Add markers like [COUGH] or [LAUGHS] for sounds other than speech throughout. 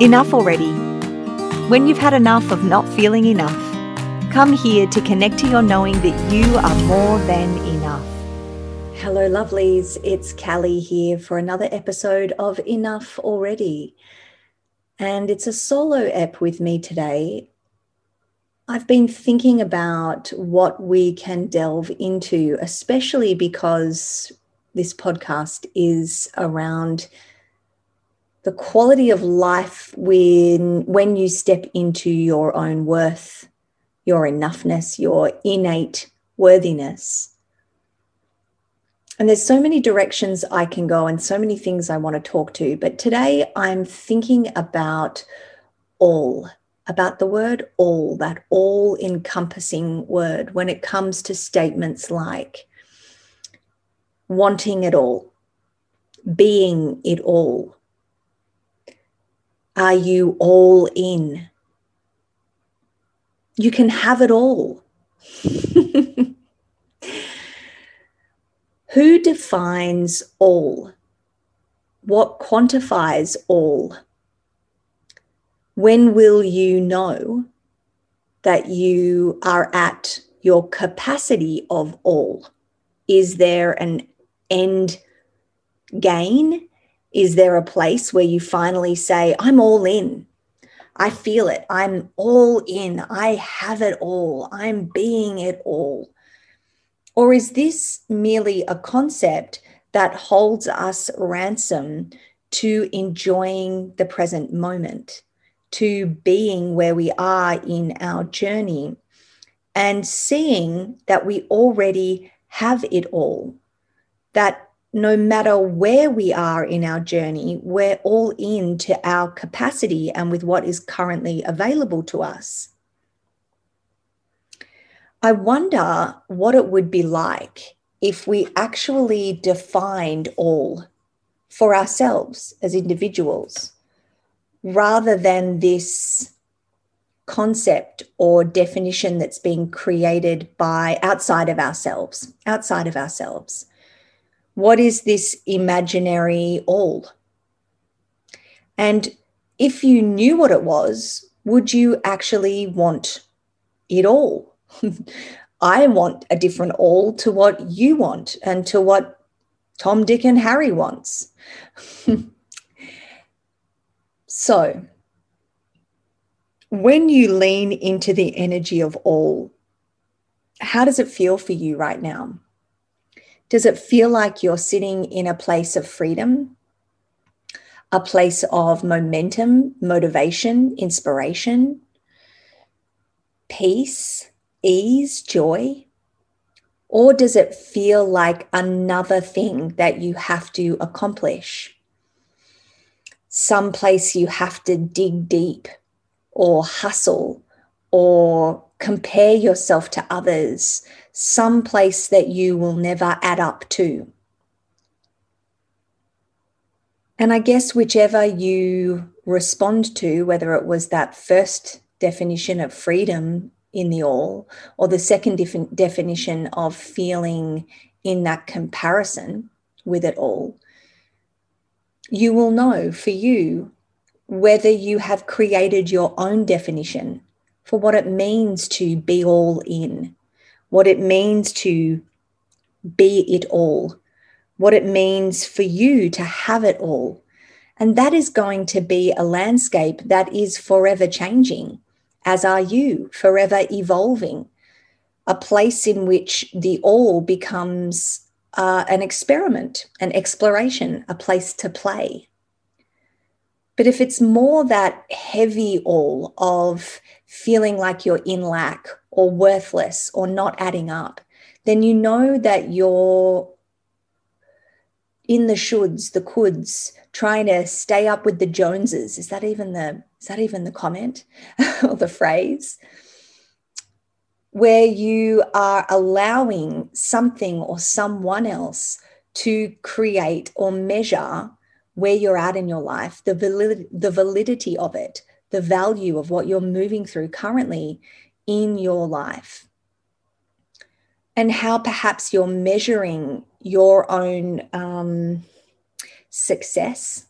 Enough already. When you've had enough of not feeling enough, come here to connect to your knowing that you are more than enough. Hello, lovelies. It's Callie here for another episode of Enough Already. And it's a solo ep with me today. I've been thinking about what we can delve into, especially because this podcast is around the quality of life when when you step into your own worth your enoughness your innate worthiness. And there's so many directions i can go and so many things i want to talk to but today i'm thinking about all about the word all that all encompassing word when it comes to statements like wanting it all being it all are you all in? You can have it all. [LAUGHS] Who defines all? What quantifies all? When will you know that you are at your capacity of all? Is there an end gain? Is there a place where you finally say, I'm all in? I feel it. I'm all in. I have it all. I'm being it all. Or is this merely a concept that holds us ransom to enjoying the present moment, to being where we are in our journey, and seeing that we already have it all? That no matter where we are in our journey, we're all in to our capacity and with what is currently available to us. I wonder what it would be like if we actually defined all for ourselves as individuals rather than this concept or definition that's being created by outside of ourselves, outside of ourselves what is this imaginary all? And if you knew what it was, would you actually want it all? [LAUGHS] I want a different all to what you want and to what Tom, Dick, and Harry wants. [LAUGHS] so, when you lean into the energy of all, how does it feel for you right now? Does it feel like you're sitting in a place of freedom, a place of momentum, motivation, inspiration, peace, ease, joy? Or does it feel like another thing that you have to accomplish? Some place you have to dig deep or hustle or compare yourself to others, some place that you will never add up to. And I guess whichever you respond to, whether it was that first definition of freedom in the all, or the second def- definition of feeling in that comparison with it all, you will know for you whether you have created your own definition for what it means to be all in, what it means to be it all, what it means for you to have it all. And that is going to be a landscape that is forever changing, as are you, forever evolving, a place in which the all becomes uh, an experiment, an exploration, a place to play. But if it's more that heavy all of feeling like you're in lack or worthless or not adding up, then you know that you're in the shoulds, the coulds, trying to stay up with the Joneses. Is that even the is that even the comment [LAUGHS] or the phrase? Where you are allowing something or someone else to create or measure where you're at in your life, the validity, the validity of it, the value of what you're moving through currently in your life and how perhaps you're measuring your own um, success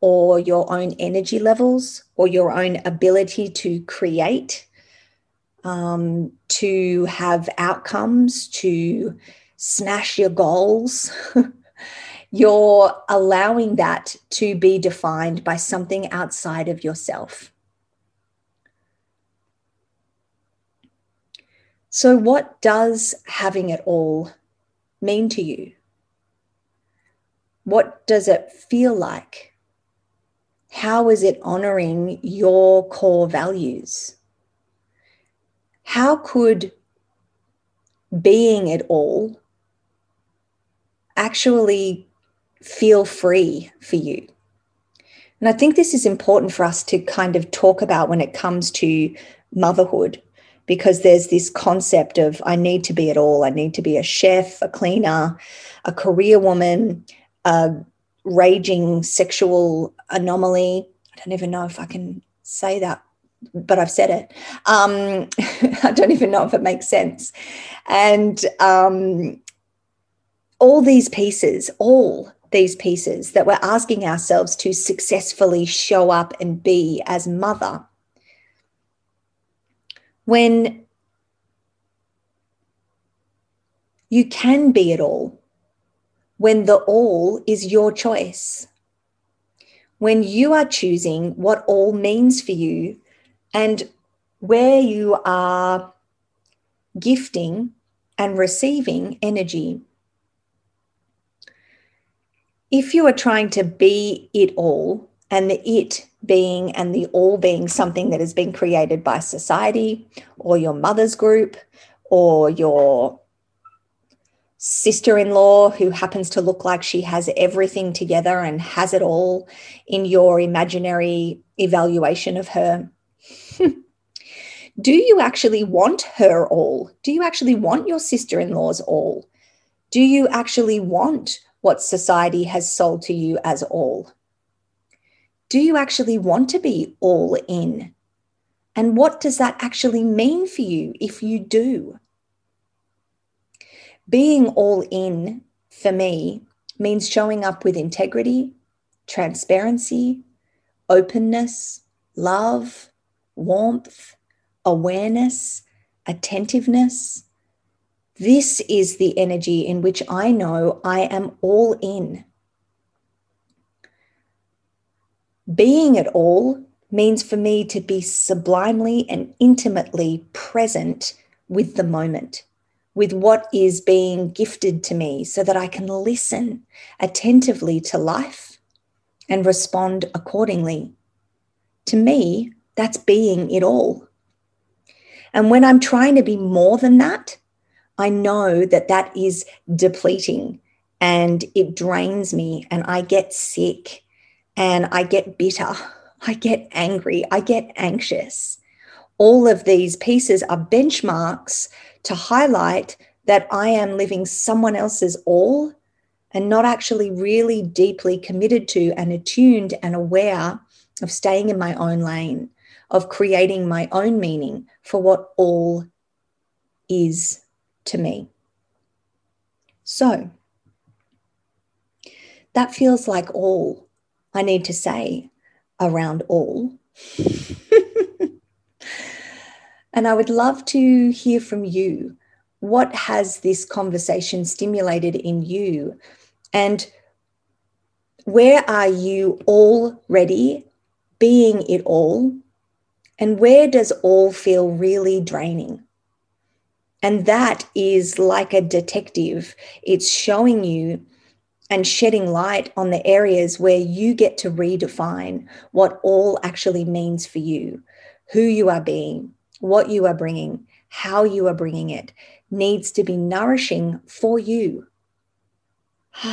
or your own energy levels or your own ability to create, um, to have outcomes, to smash your goals. [LAUGHS] You're allowing that to be defined by something outside of yourself. So, what does having it all mean to you? What does it feel like? How is it honoring your core values? How could being it all actually feel free for you? And I think this is important for us to kind of talk about when it comes to motherhood, because there's this concept of I need to be it all. I need to be a chef, a cleaner, a career woman, a raging sexual anomaly. I don't even know if I can say that, but I've said it. Um, [LAUGHS] I don't even know if it makes sense. And um, all these pieces, all these pieces that we're asking ourselves to successfully show up and be as mother. When you can be it all, when the all is your choice, when you are choosing what all means for you and where you are gifting and receiving energy. If you are trying to be it all, and the it being and the all being something that has been created by society or your mother's group or your sister in law who happens to look like she has everything together and has it all in your imaginary evaluation of her. [LAUGHS] Do you actually want her all? Do you actually want your sister in law's all? Do you actually want what society has sold to you as all? Do you actually want to be all in? And what does that actually mean for you if you do? Being all in for me means showing up with integrity, transparency, openness, love, warmth, awareness, attentiveness, this is the energy in which I know I am all in. Being it all means for me to be sublimely and intimately present with the moment, with what is being gifted to me, so that I can listen attentively to life and respond accordingly. To me, that's being it all. And when I'm trying to be more than that, I know that that is depleting and it drains me and I get sick and I get bitter. I get angry. I get anxious. All of these pieces are benchmarks to highlight that I am living someone else's all and not actually really deeply committed to and attuned and aware of staying in my own lane, of creating my own meaning for what all is to me. So that feels like all I need to say around all. [LAUGHS] and I would love to hear from you. What has this conversation stimulated in you? And where are you already being it all? And where does all feel really draining? And that is like a detective. It's showing you and shedding light on the areas where you get to redefine what all actually means for you, who you are being, what you are bringing, how you are bringing it needs to be nourishing for you. [SIGHS]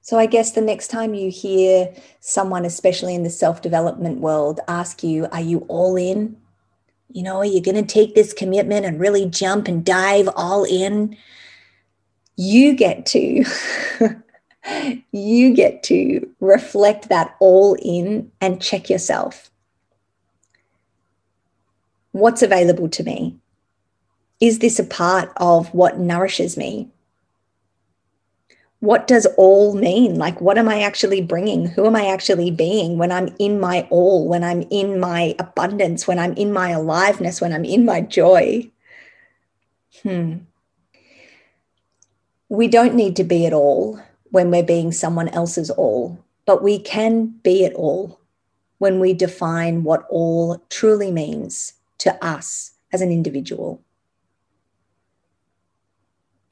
so, I guess the next time you hear someone, especially in the self development world, ask you, Are you all in? you know, are you're going to take this commitment and really jump and dive all in. You get to [LAUGHS] you get to reflect that all in and check yourself. What's available to me? Is this a part of what nourishes me? what does all mean? Like, what am I actually bringing? Who am I actually being when I'm in my all, when I'm in my abundance, when I'm in my aliveness, when I'm in my joy? Hmm. We don't need to be it all when we're being someone else's all, but we can be it all when we define what all truly means to us as an individual.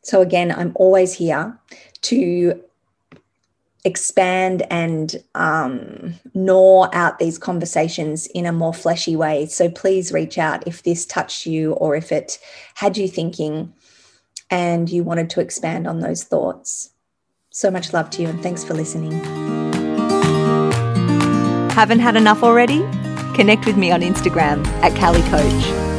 So, again, I'm always here to expand and um, gnaw out these conversations in a more fleshy way. So, please reach out if this touched you or if it had you thinking and you wanted to expand on those thoughts. So much love to you and thanks for listening. Haven't had enough already? Connect with me on Instagram at Cali Coach.